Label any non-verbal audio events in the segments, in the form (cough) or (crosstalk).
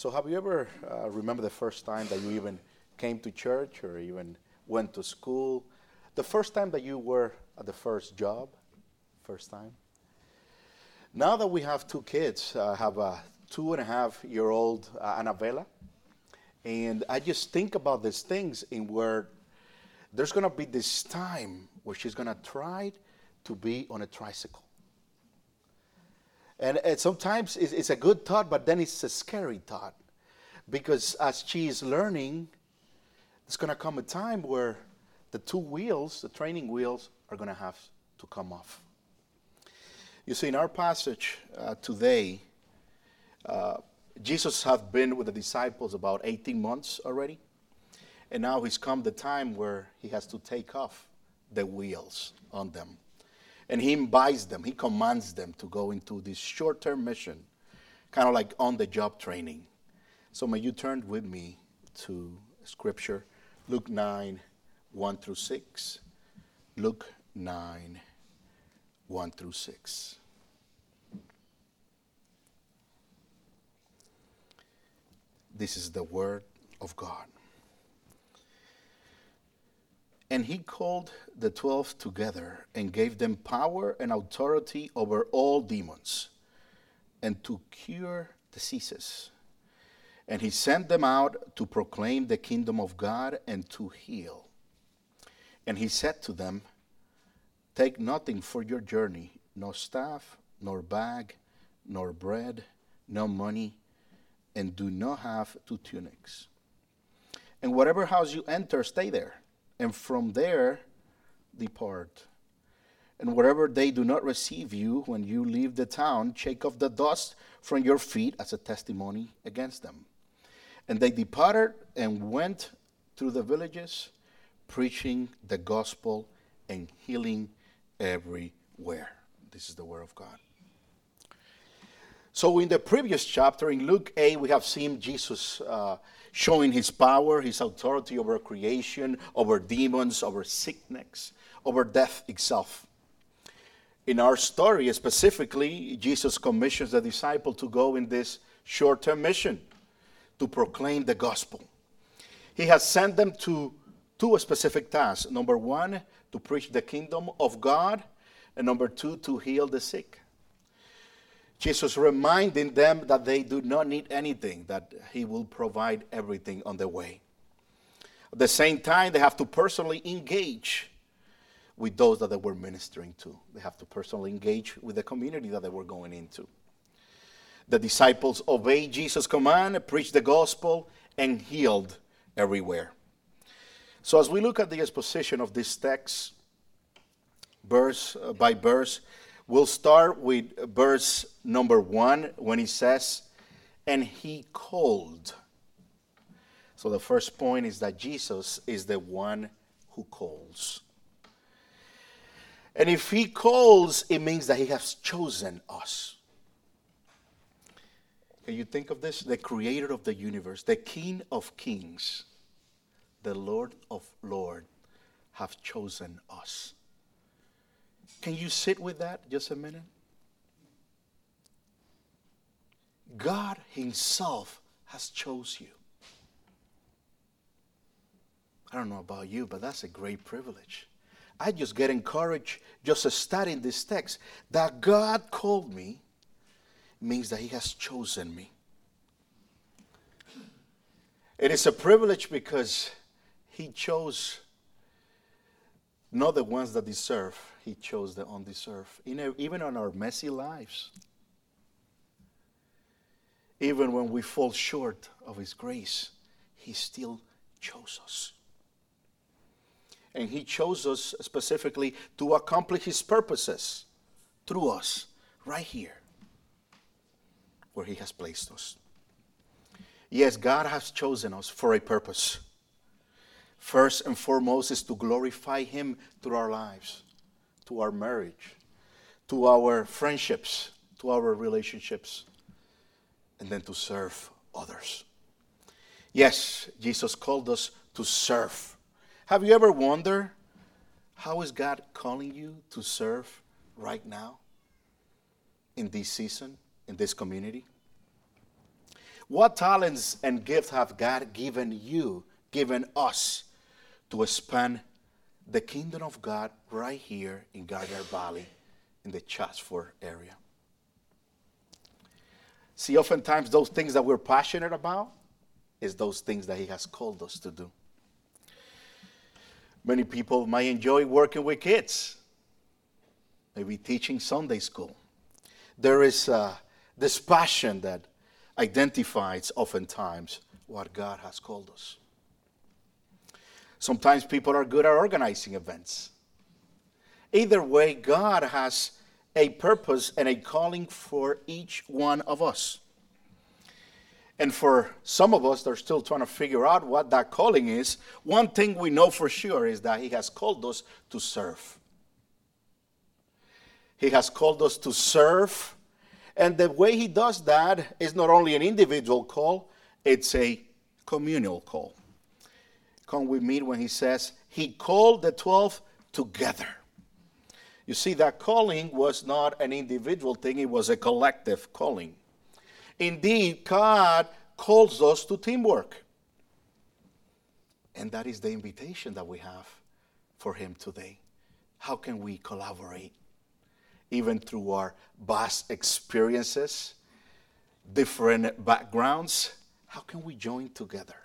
So, have you ever uh, remember the first time that you even came to church or even went to school? The first time that you were at the first job? First time? Now that we have two kids, I have a two and a half year old uh, Annabella, and I just think about these things in where there's going to be this time where she's going to try to be on a tricycle. And, and sometimes it's, it's, a good thought, but then it's a scary thought. Because as she is learning, there's going to come a time where the two wheels, the training wheels, are going to have to come off. You see, in our passage uh, today, uh, Jesus had been with the disciples about 18 months already. And now he's come the time where he has to take off the wheels on them. And he invites them, he commands them to go into this short term mission, kind of like on the job training. So may you turn with me to scripture, Luke 9, 1 through 6. Luke 9, 1 through 6. This is the word of God. And he called the twelve together and gave them power and authority over all demons and to cure diseases. And he sent them out to proclaim the kingdom of God and to heal. And he said to them, Take nothing for your journey, no staff, nor bag, nor bread, no money, and do not have two tunics. And whatever house you enter, stay there and from there depart. And wherever they do not receive you when you leave the town, shake off the dust from your feet as a testimony against them. And they departed and went through the villages, preaching the gospel and healing everywhere. This is the word of God. So, in the previous chapter, in Luke 8, we have seen Jesus uh, showing his power, his authority over creation, over demons, over sickness, over death itself. In our story, specifically, Jesus commissions the disciple to go in this short term mission to proclaim the gospel. He has sent them to two specific tasks. Number one, to preach the kingdom of God, and number two, to heal the sick. Jesus reminding them that they do not need anything, that He will provide everything on the way. At the same time, they have to personally engage with those that they were ministering to. They have to personally engage with the community that they were going into. The disciples obeyed Jesus' command, preached the gospel, and healed everywhere. So, as we look at the exposition of this text, verse uh, by verse, We'll start with verse number one when he says, And he called. So the first point is that Jesus is the one who calls. And if he calls, it means that he has chosen us. Can you think of this? The creator of the universe, the king of kings, the Lord of lords have chosen us. Can you sit with that just a minute? God Himself has chose you. I don't know about you, but that's a great privilege. I just get encouraged just studying this text that God called me means that He has chosen me. It is a privilege because He chose not the ones that deserve, He chose the undeserved. even on our messy lives, even when we fall short of His grace, He still chose us. And He chose us specifically to accomplish His purposes through us, right here, where He has placed us. Yes, God has chosen us for a purpose first and foremost is to glorify Him through our lives, to our marriage, to our friendships, to our relationships, and then to serve others. Yes, Jesus called us to serve. Have you ever wondered how is God calling you to serve right now in this season, in this community? What talents and gifts have God given you, given us, to expand the kingdom of God right here in Gardner Valley, in the Chatsford area? See, oftentimes those things that we're passionate about is those things that He has called us to do. Many people might enjoy working with kids, maybe teaching Sunday school. There is uh, this passion that identifies oftentimes what God has called us. Sometimes people are good at organizing events. Either way, God has a purpose and a calling for each one of us. And for some of us that are still trying to figure out what that calling is, one thing we know for sure is that He has called us to serve. He has called us to serve. And the way He does that is not only an individual call, it's a communal call. Come with me when He says, He called the 12 together. You see, that calling was not an individual thing, it was a collective calling. Indeed, God calls us to teamwork. And that is the invitation that we have for Him today. How can we collaborate? Even through our vast experiences, different backgrounds, how can we join together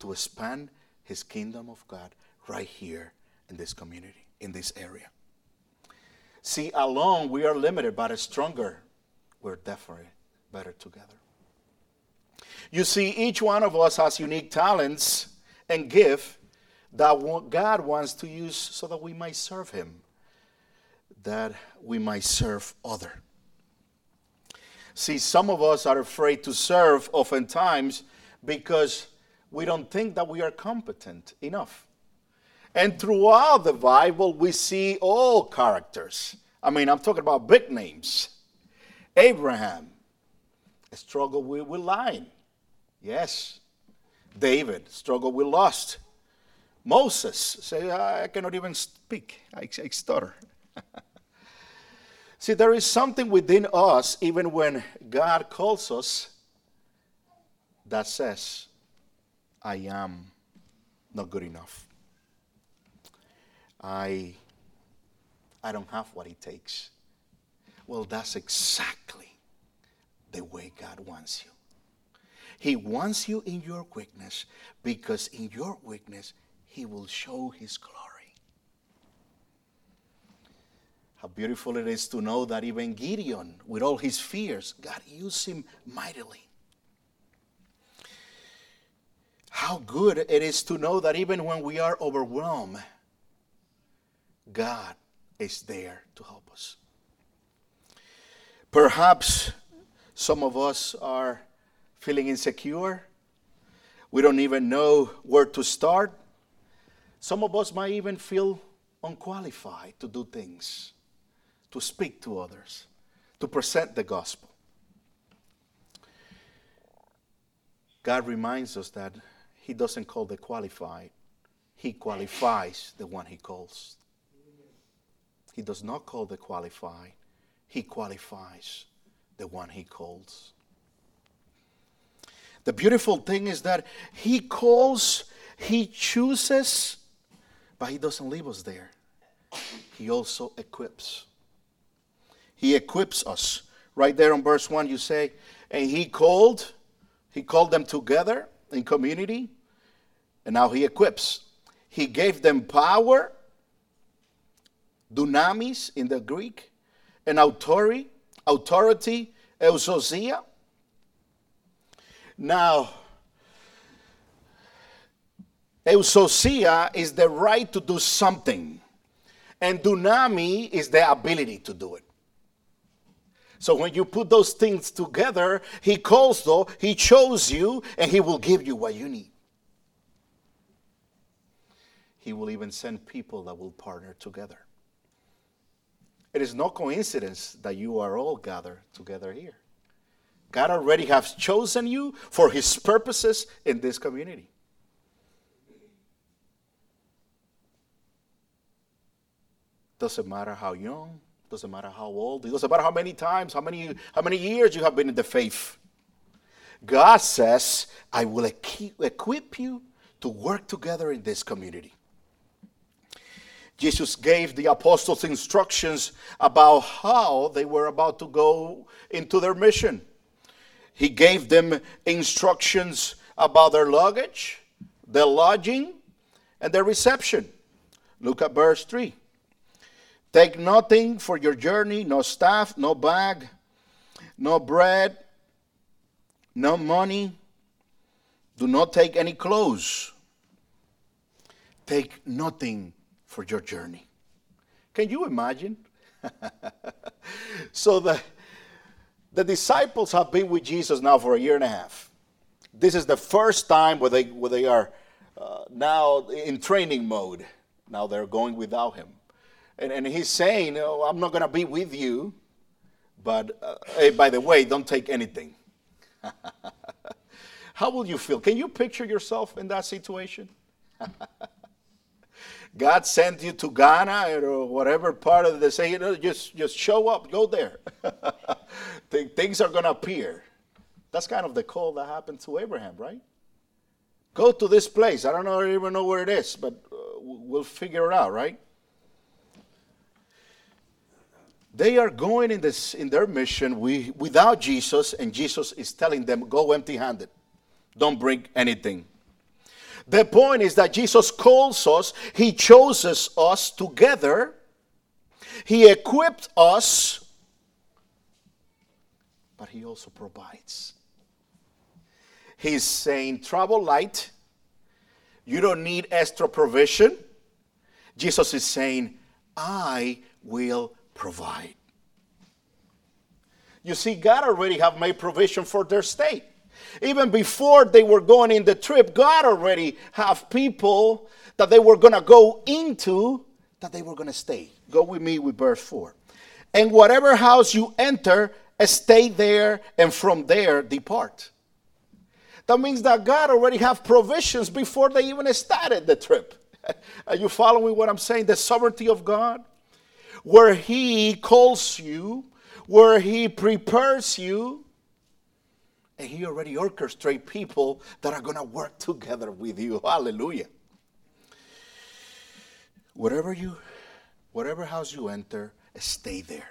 to expand His kingdom of God right here in this community, in this area? See, alone we are limited, but stronger, we're definitely better together. You see, each one of us has unique talents and gift that God wants to use so that we might serve Him, that we might serve other. See, some of us are afraid to serve oftentimes because we don't think that we are competent enough. And throughout the Bible, we see all characters. I mean, I'm talking about big names Abraham, struggled with, with lying. Yes. David struggled with lust. Moses say, I cannot even speak. I, I stutter. (laughs) See, there is something within us, even when God calls us, that says, I am not good enough. I, I don't have what it takes. Well, that's exactly the way God wants you. He wants you in your weakness because in your weakness, He will show His glory. How beautiful it is to know that even Gideon, with all his fears, God used him mightily. How good it is to know that even when we are overwhelmed, God is there to help us. Perhaps some of us are feeling insecure. We don't even know where to start. Some of us might even feel unqualified to do things, to speak to others, to present the gospel. God reminds us that He doesn't call the qualified, He qualifies the one He calls. He does not call the qualified, He qualifies the one he calls. The beautiful thing is that he calls, he chooses, but he doesn't leave us there. He also equips. He equips us. Right there in verse 1, you say, and he called, he called them together in community, and now he equips. He gave them power, dunamis in the Greek, and authority authority, exousia. Now, exousia is the right to do something, and dunami is the ability to do it. So when you put those things together, he calls though, he chose you, and he will give you what you need. He will even send people that will partner together. It is no coincidence that you are all gathered together here. God already has chosen you for his purposes in this community. Doesn't matter how young, doesn't matter how old, it doesn't matter how many times, how many, how many years you have been in the faith. God says, I will equip you to work together in this community. Jesus gave the apostles instructions about how they were about to go into their mission. He gave them instructions about their luggage, their lodging, and their reception. Look at verse 3. Take nothing for your journey, no staff, no bag, no bread, no money. Do not take any clothes. Take nothing for your journey. Can you imagine? (laughs) so the, the disciples have been with Jesus now for a year and a half. This is the first time where they, where they are uh, now in training mode. Now they're going without him. And, and he's saying, oh, I'm not going to be with you, but uh, hey, by the way, don't take anything. (laughs) How will you feel? Can you picture yourself in that situation? (laughs) God sent you to Ghana or whatever part of the say, you know, just just show up, go there. (laughs) Things are gonna appear. That's kind of the call that happened to Abraham, right? Go to this place. I don't know, I even know where it is, but uh, we'll figure it out, right? They are going in this in their mission we, without Jesus, and Jesus is telling them, "Go empty-handed. Don't bring anything." The point is that Jesus calls us, He chooses us together, He equipped us, but He also provides. He's saying, travel light. You don't need extra provision. Jesus is saying, I will provide. You see, God already have made provision for their state. Even before they were going in the trip, God already have people that they were going to go into that they were going to stay. Go with me with verse 4. And whatever house you enter, stay there, and from there depart. That means that God already have provisions before they even started the trip. (laughs) Are you following what I'm saying? The sovereignty of God, where He calls you, where He prepares you, and He already orchestrates people that are going to work together with you. Hallelujah. Whatever you, whatever house you enter, stay there.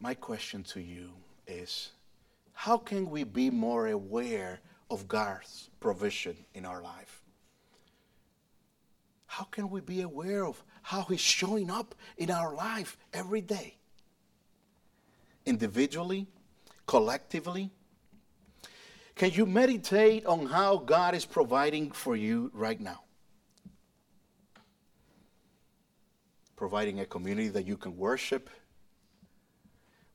My question to you is how can we be more aware of God's provision in our life? How can we be aware of how He's showing up in our life every day? Individually, collectively? Can you meditate on how God is providing for you right now? Providing a community that you can worship,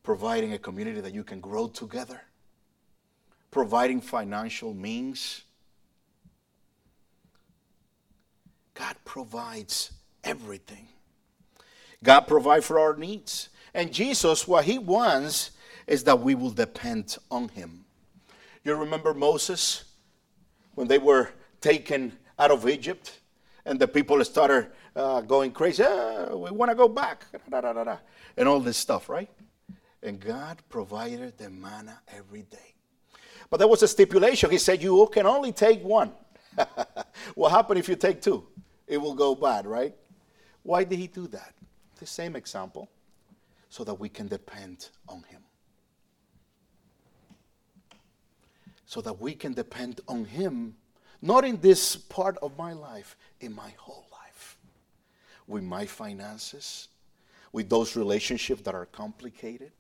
providing a community that you can grow together, providing financial means. God provides everything. God provides for our needs. And Jesus, what he wants is that we will depend on him. You remember Moses when they were taken out of Egypt and the people started uh, going crazy. Ah, we want to go back. and all this stuff, right? And God provided the manna every day. But there was a stipulation. He said, You can only take one. (laughs) what happened if you take two? It will go bad, right? Why did he do that? The same example, so that we can depend on him. So that we can depend on him, not in this part of my life, in my whole life. With my finances, with those relationships that are complicated,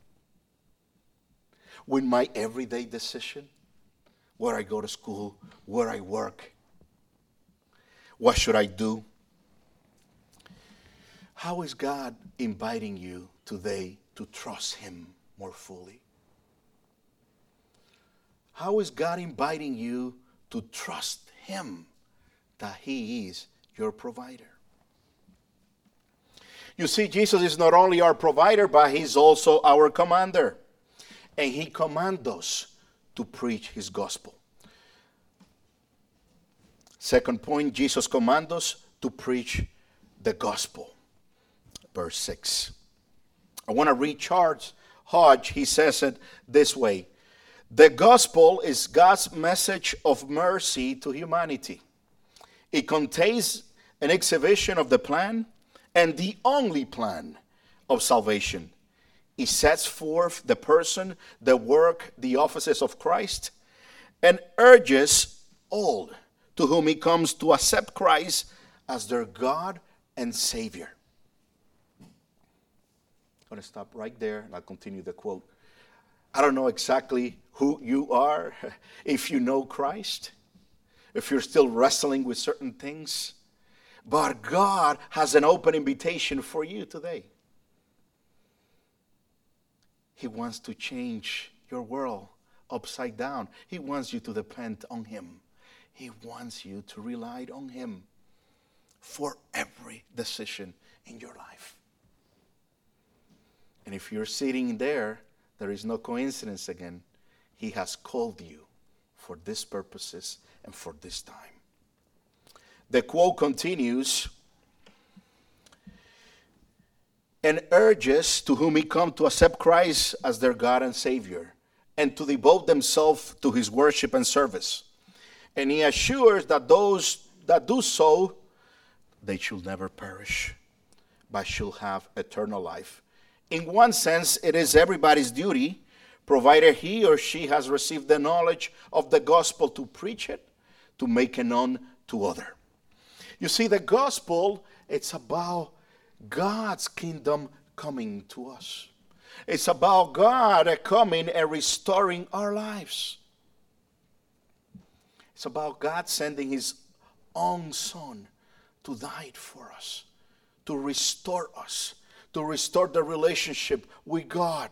with my everyday decision, where I go to school, where I work, what should I do? How is God inviting you today to trust Him more fully? How is God inviting you to trust Him that He is your provider? You see, Jesus is not only our provider, but He's also our commander and he commands us to preach his gospel. Second point, Jesus commands us to preach the gospel. Verse 6. I want to read Charles Hodge, he says it this way The gospel is God's message of mercy to humanity. It contains an exhibition of the plan and the only plan of salvation. It sets forth the person, the work, the offices of Christ, and urges all to whom he comes to accept Christ as their God and Savior. Going to stop right there and I'll continue the quote. I don't know exactly who you are, (laughs) if you know Christ, if you're still wrestling with certain things, but God has an open invitation for you today. He wants to change your world upside down. He wants you to depend on Him. He wants you to rely on Him for every decision in your life. And if you're sitting there, there is no coincidence again. He has called you for these purposes and for this time. The quote continues and urges to whom he come to accept Christ as their God and Savior and to devote themselves to his worship and service. And he assures that those that do so, they should never perish, but shall have eternal life. In one sense, it is everybody's duty, provided he or she has received the knowledge of the gospel to preach it, to make it known to other. You see, the gospel, it's about God's kingdom coming to us. It's about God coming and restoring our lives. It's about God sending His own Son to die for us, to restore us, to restore the relationship with God.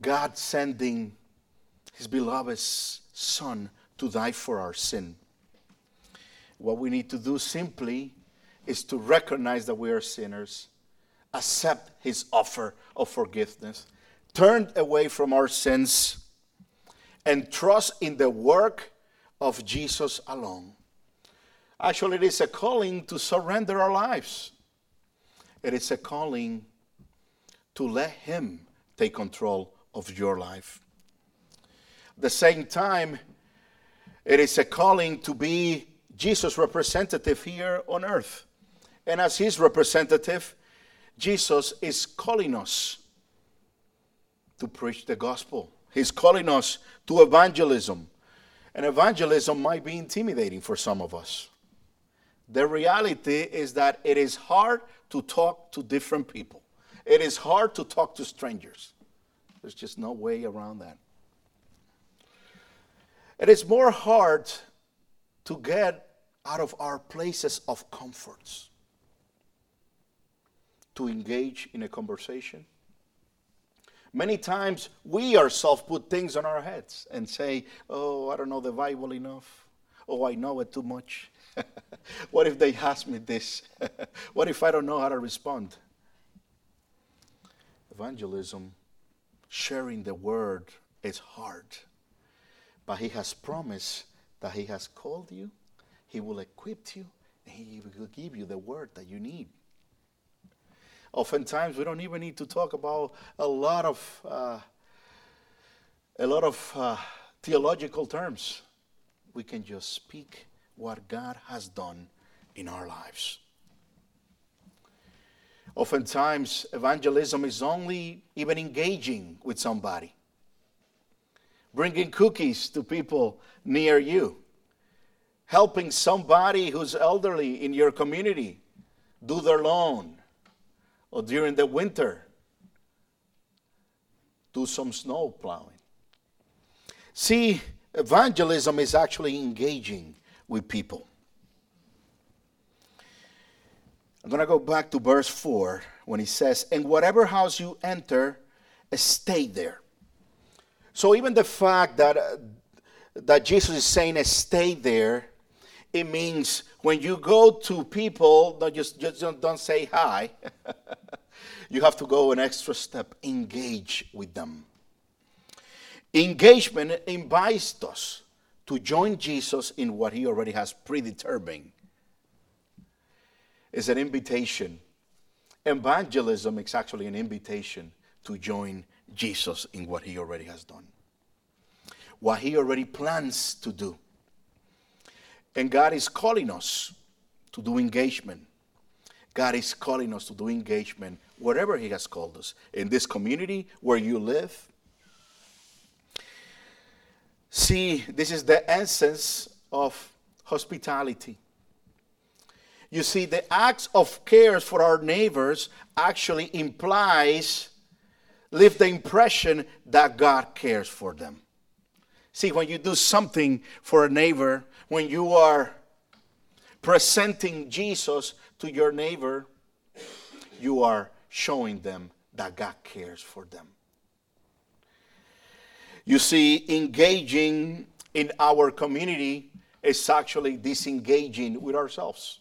God sending His beloved Son to die for our sin. What we need to do simply is to recognize that we are sinners, accept His offer of forgiveness, turn away from our sins, and trust in the work of Jesus alone. Actually, it is a calling to surrender our lives. It is a calling to let Him take control of your life. At the same time, it is a calling to be Jesus' representative here on earth. And as his representative, Jesus is calling us to preach the gospel. He's calling us to evangelism. And evangelism might be intimidating for some of us. The reality is that it is hard to talk to different people, it is hard to talk to strangers. There's just no way around that. It is more hard to get out of our places of comforts to engage in a conversation. Many times we ourselves put things on our heads and say, Oh, I don't know the Bible enough. Oh, I know it too much. (laughs) what if they ask me this? (laughs) what if I don't know how to respond? Evangelism, sharing the word, is hard. But He has promised that He has called you, He will equip you, and He will give you the word that you need. Oftentimes, we don't even need to talk about a lot of uh, a lot of uh, theological terms. We can just speak what God has done in our lives. Oftentimes, evangelism is only even engaging with somebody, bringing cookies to people near you, helping somebody who's elderly in your community do their lawn, or during the winter, do some snow plowing. See, evangelism is actually engaging with people. I'm going to go back to verse 4 when he says, And whatever house you enter, stay there. So even the fact that, uh, that Jesus is saying, stay there, it means when you go to people, don't just, just don't, don't say hi. (laughs) you have to go an extra step, engage with them. Engagement invites us to join Jesus in what he already has predetermined is an invitation. Evangelism is actually an invitation to join Jesus in what he already has done, what he already plans to do. And God is calling us to do engagement. God is calling us to do engagement wherever He has called us in this community where you live. See, this is the essence of hospitality. You see, the acts of care for our neighbors actually implies, leave the impression that God cares for them. See, when you do something for a neighbor, when you are presenting Jesus to your neighbor, you are showing them that God cares for them. You see, engaging in our community is actually disengaging with ourselves.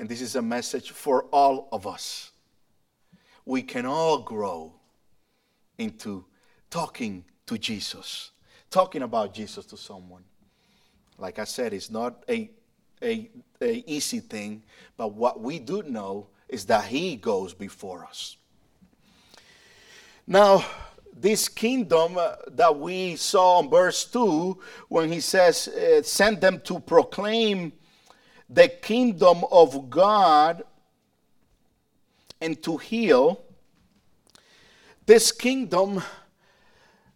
And this is a message for all of us. We can all grow into talking to Jesus, talking about Jesus to someone. Like I said, it's not a, a, a easy thing, but what we do know is that He goes before us. Now, this kingdom uh, that we saw in verse 2, when he says, uh, send them to proclaim the kingdom of God and to heal, this kingdom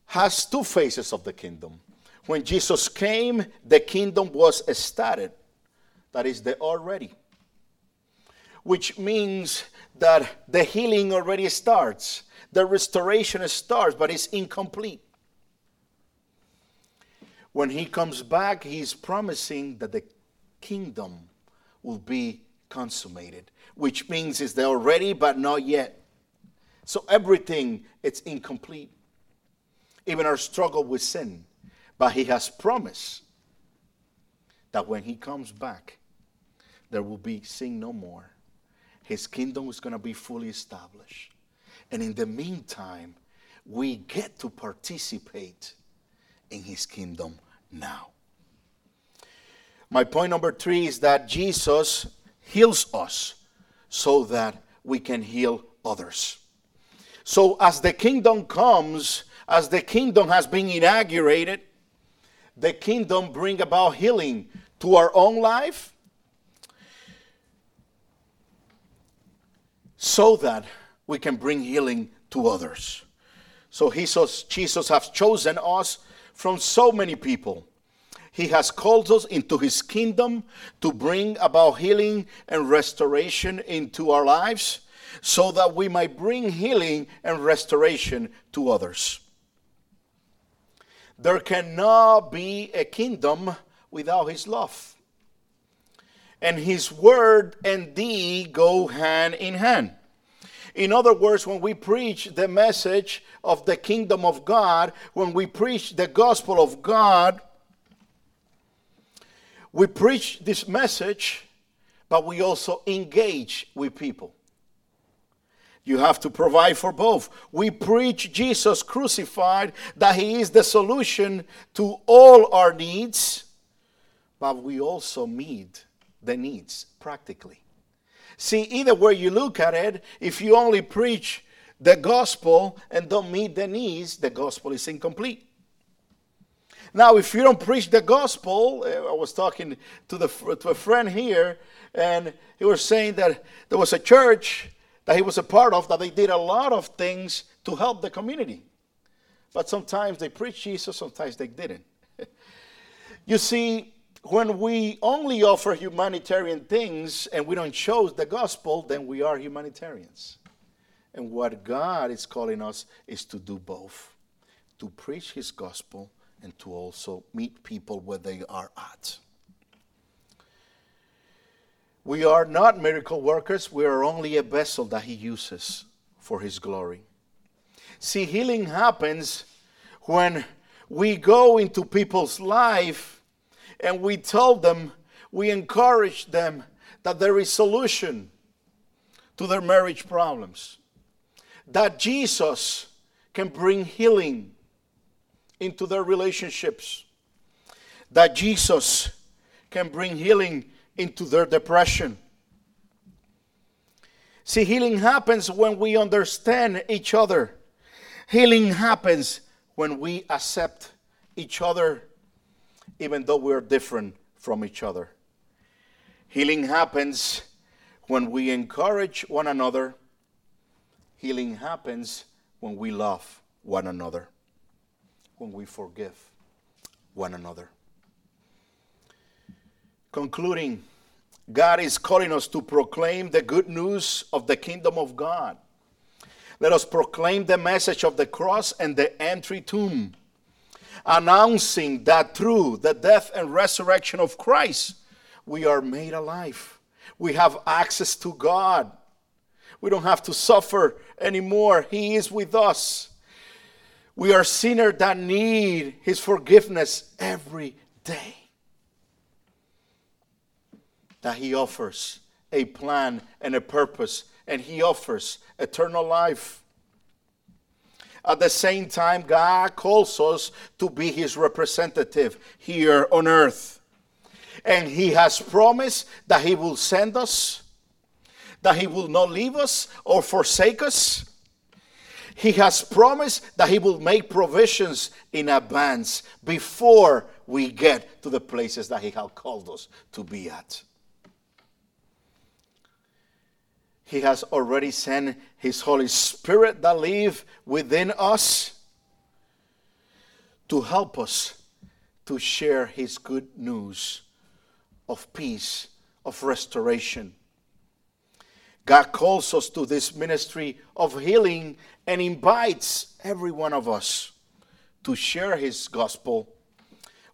has two phases of the kingdom. When Jesus came, the kingdom was started. That is the already. Which means that the healing already starts, the restoration starts, but it's incomplete. When he comes back, he's promising that the kingdom will be consummated, which means it's there already, but not yet. So everything it's incomplete. Even our struggle with sin. But he has promised that when he comes back, there will be sin no more. His kingdom is going to be fully established. And in the meantime, we get to participate in his kingdom now. My point number three is that Jesus heals us so that we can heal others. So, as the kingdom comes, as the kingdom has been inaugurated, the kingdom bring about healing to our own life so that we can bring healing to others. So Jesus, has chosen us from so many people he has called us into His kingdom to bring about healing and restoration into our lives so that we might bring healing and restoration to others. There cannot be a kingdom without His love. And His word and deed go hand in hand. In other words, when we preach the message of the kingdom of God, when we preach the gospel of God, we preach this message, but we also engage with people. You have to provide for both. We preach Jesus crucified, that He is the solution to all our needs, but we also meet the needs practically. See, either way you look at it, if you only preach the gospel and don't meet the needs, the gospel is incomplete. Now, if you don't preach the gospel, uh, I was talking to, the, to a friend here, and he was saying that there was a church that he was a part of that they did a lot of things to help the community. But sometimes they preached Jesus, sometimes they didn't. (laughs) you see, when we only offer humanitarian things and we don't show the gospel, then we are humanitarians. And what God is calling us is to do both to preach his gospel and to also meet people where they are at. We are not miracle workers, we are only a vessel that He uses for His glory. See, healing happens when we go into people's life and we tell them, we encourage them that there is solution to their marriage problems. That Jesus can bring healing into their relationships. That Jesus can bring healing into their depression. See, healing happens when we understand each other. Healing happens when we accept each other, even though we're different from each other. Healing happens when we encourage one another. Healing happens when we love one another, when we forgive one another. Concluding, God is calling us to proclaim the good news of the kingdom of God. Let us proclaim the message of the cross and the entry tomb, announcing that through the death and resurrection of Christ, we are made alive. We have access to God. We don't have to suffer anymore. He is with us. We are sinners that need His forgiveness every day. That He offers a plan and a purpose, and He offers eternal life. At the same time, God calls us to be His representative here on earth. And He has promised that He will send us, that He will not leave us or forsake us. He has promised that He will make provisions in advance before we get to the places that He has called us to be at. He has already sent His Holy Spirit that lives within us to help us to share His good news of peace, of restoration. God calls us to this ministry of healing and invites every one of us to share His gospel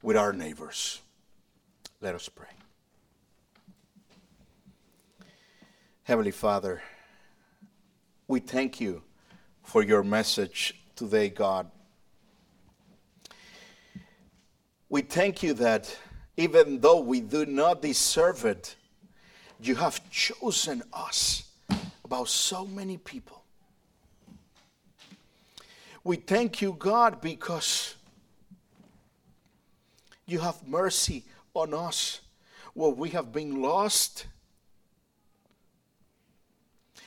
with our neighbors. Let us pray. Heavenly Father, we thank you for your message today, God. We thank you that even though we do not deserve it, you have chosen us about so many people. We thank you, God, because you have mercy on us where we have been lost.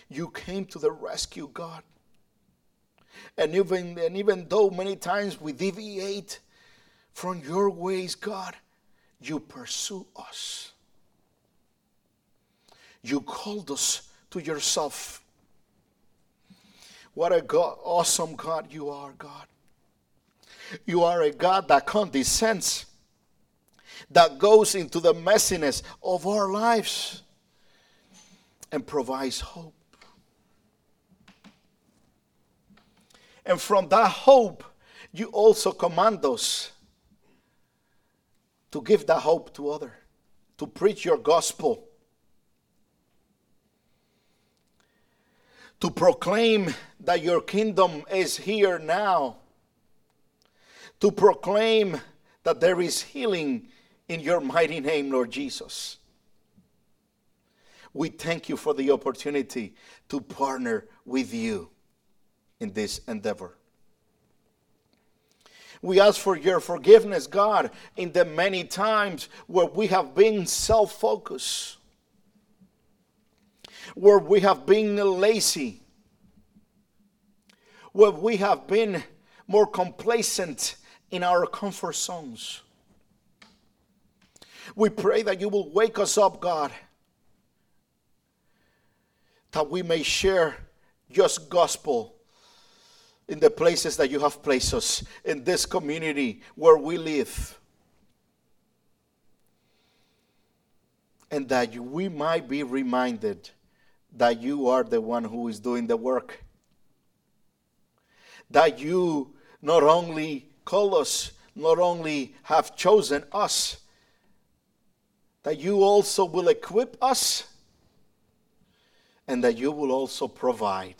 You came to the rescue, God. And even, and even though many times we deviate from your ways, God, you pursue us. You called us to yourself. What a God, awesome God you are, God. You are a God that condescends, that goes into the messiness of our lives and provides hope. And from that hope, you also command us to give that hope to others, to preach your gospel, to proclaim that your kingdom is here now, to proclaim that there is healing in your mighty name, Lord Jesus. We thank you for the opportunity to partner with you in this endeavor. We ask for your forgiveness, God, in the many times where we have been self focused, where we have been lazy, where we have been more complacent in our comfort zones. We pray that you will wake us up, God, that we may share just gospel in the places that you have placed us, in this community where we live. And that we might be reminded that you are the one who is doing the work. That you not only call us, not only have chosen us, that you also will equip us and that you will also provide.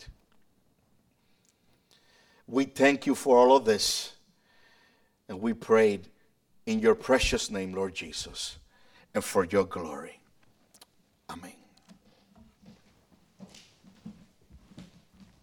We thank you for all of this. And we prayed in your precious name, Lord Jesus, and for your glory. Amen.